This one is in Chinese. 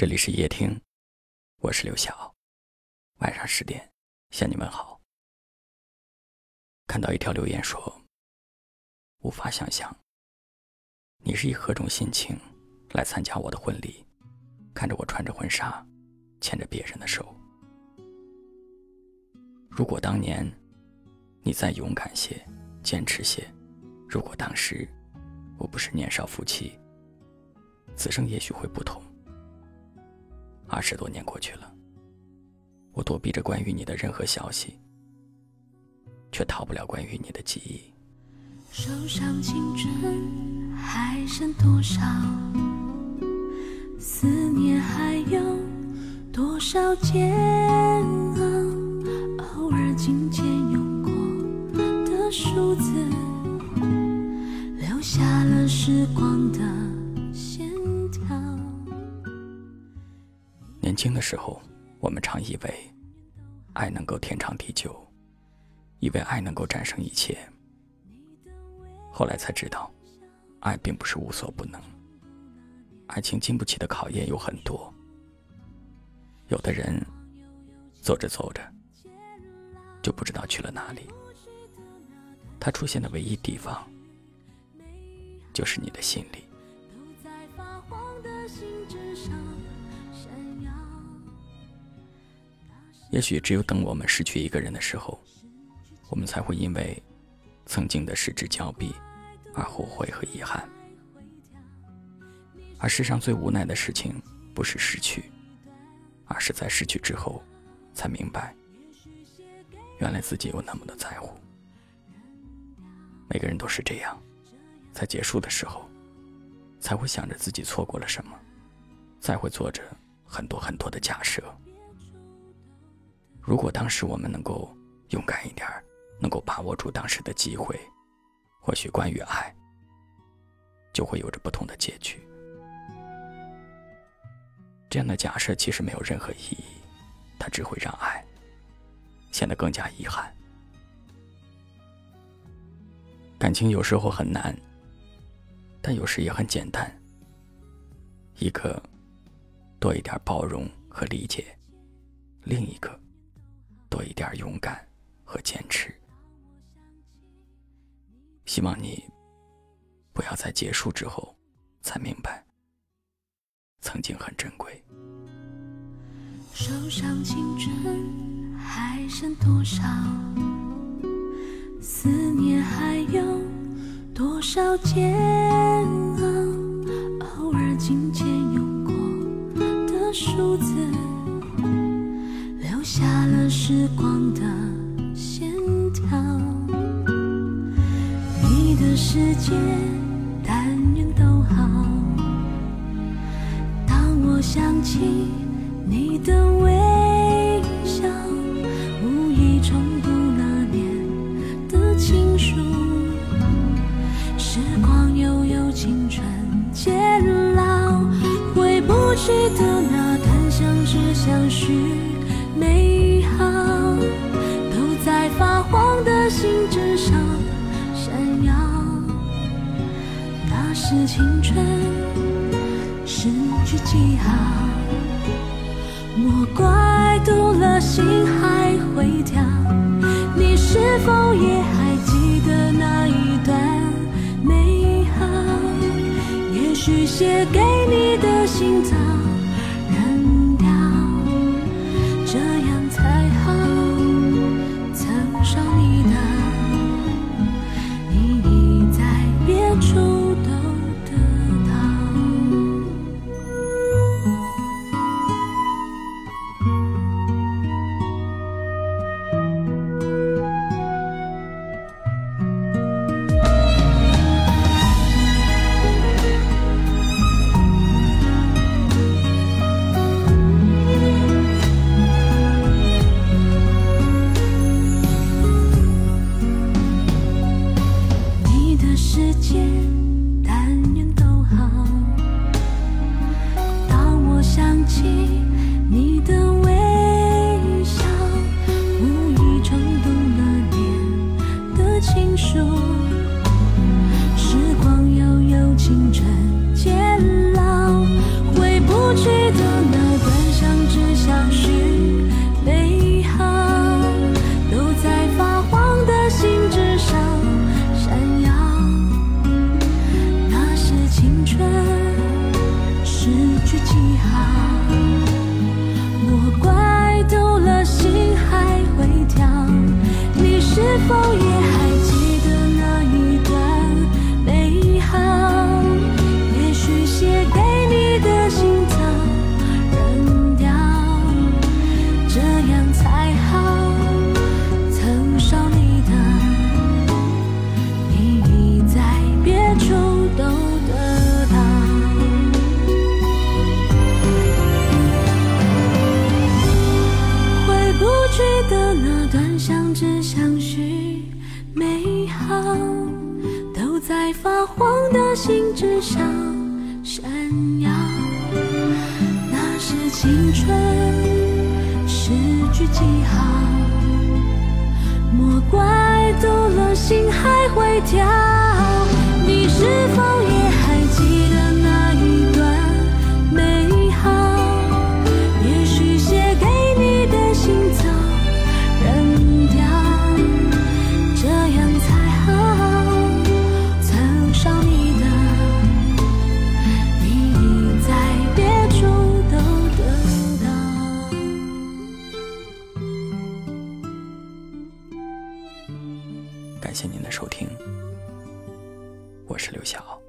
这里是夜听，我是刘晓。晚上十点向你们好。看到一条留言说：“无法想象，你是以何种心情来参加我的婚礼？看着我穿着婚纱，牵着别人的手。如果当年你再勇敢些、坚持些，如果当时我不是年少夫妻，此生也许会不同。”二十多年过去了，我躲避着关于你的任何消息，却逃不了关于你的记忆。手上青春还剩多少？思念还有多少煎熬？偶尔紧牵用过的数字，留下了时光的。轻的时候，我们常以为爱能够天长地久，以为爱能够战胜一切。后来才知道，爱并不是无所不能。爱情经不起的考验有很多。有的人走着走着就不知道去了哪里，他出现的唯一地方就是你的心里。也许只有等我们失去一个人的时候，我们才会因为曾经的失之交臂而后悔和遗憾。而世上最无奈的事情，不是失去，而是在失去之后，才明白，原来自己有那么的在乎。每个人都是这样，在结束的时候，才会想着自己错过了什么，才会做着很多很多的假设。如果当时我们能够勇敢一点能够把握住当时的机会，或许关于爱就会有着不同的结局。这样的假设其实没有任何意义，它只会让爱显得更加遗憾。感情有时候很难，但有时也很简单。一个多一点包容和理解，另一个。多一点勇敢和坚持。希望你不要在结束之后才明白，曾经很珍贵。手上青春还剩多少？思念还有多少煎熬？偶尔紧牵用过的数字。时光的线条，你的世界但愿都好。当我想起你的微笑，无意重读那年的情书。时光悠悠，青春渐老，回不去的那段相知相许。美好都在发黄的信纸上闪耀，那是青春失去记号。莫怪读了心还会跳，你是否也还记得那一段美好？也许写给你的信早。上闪耀那是青春诗句记号莫怪读了心还会跳。你是感谢您的收听。我是刘晓。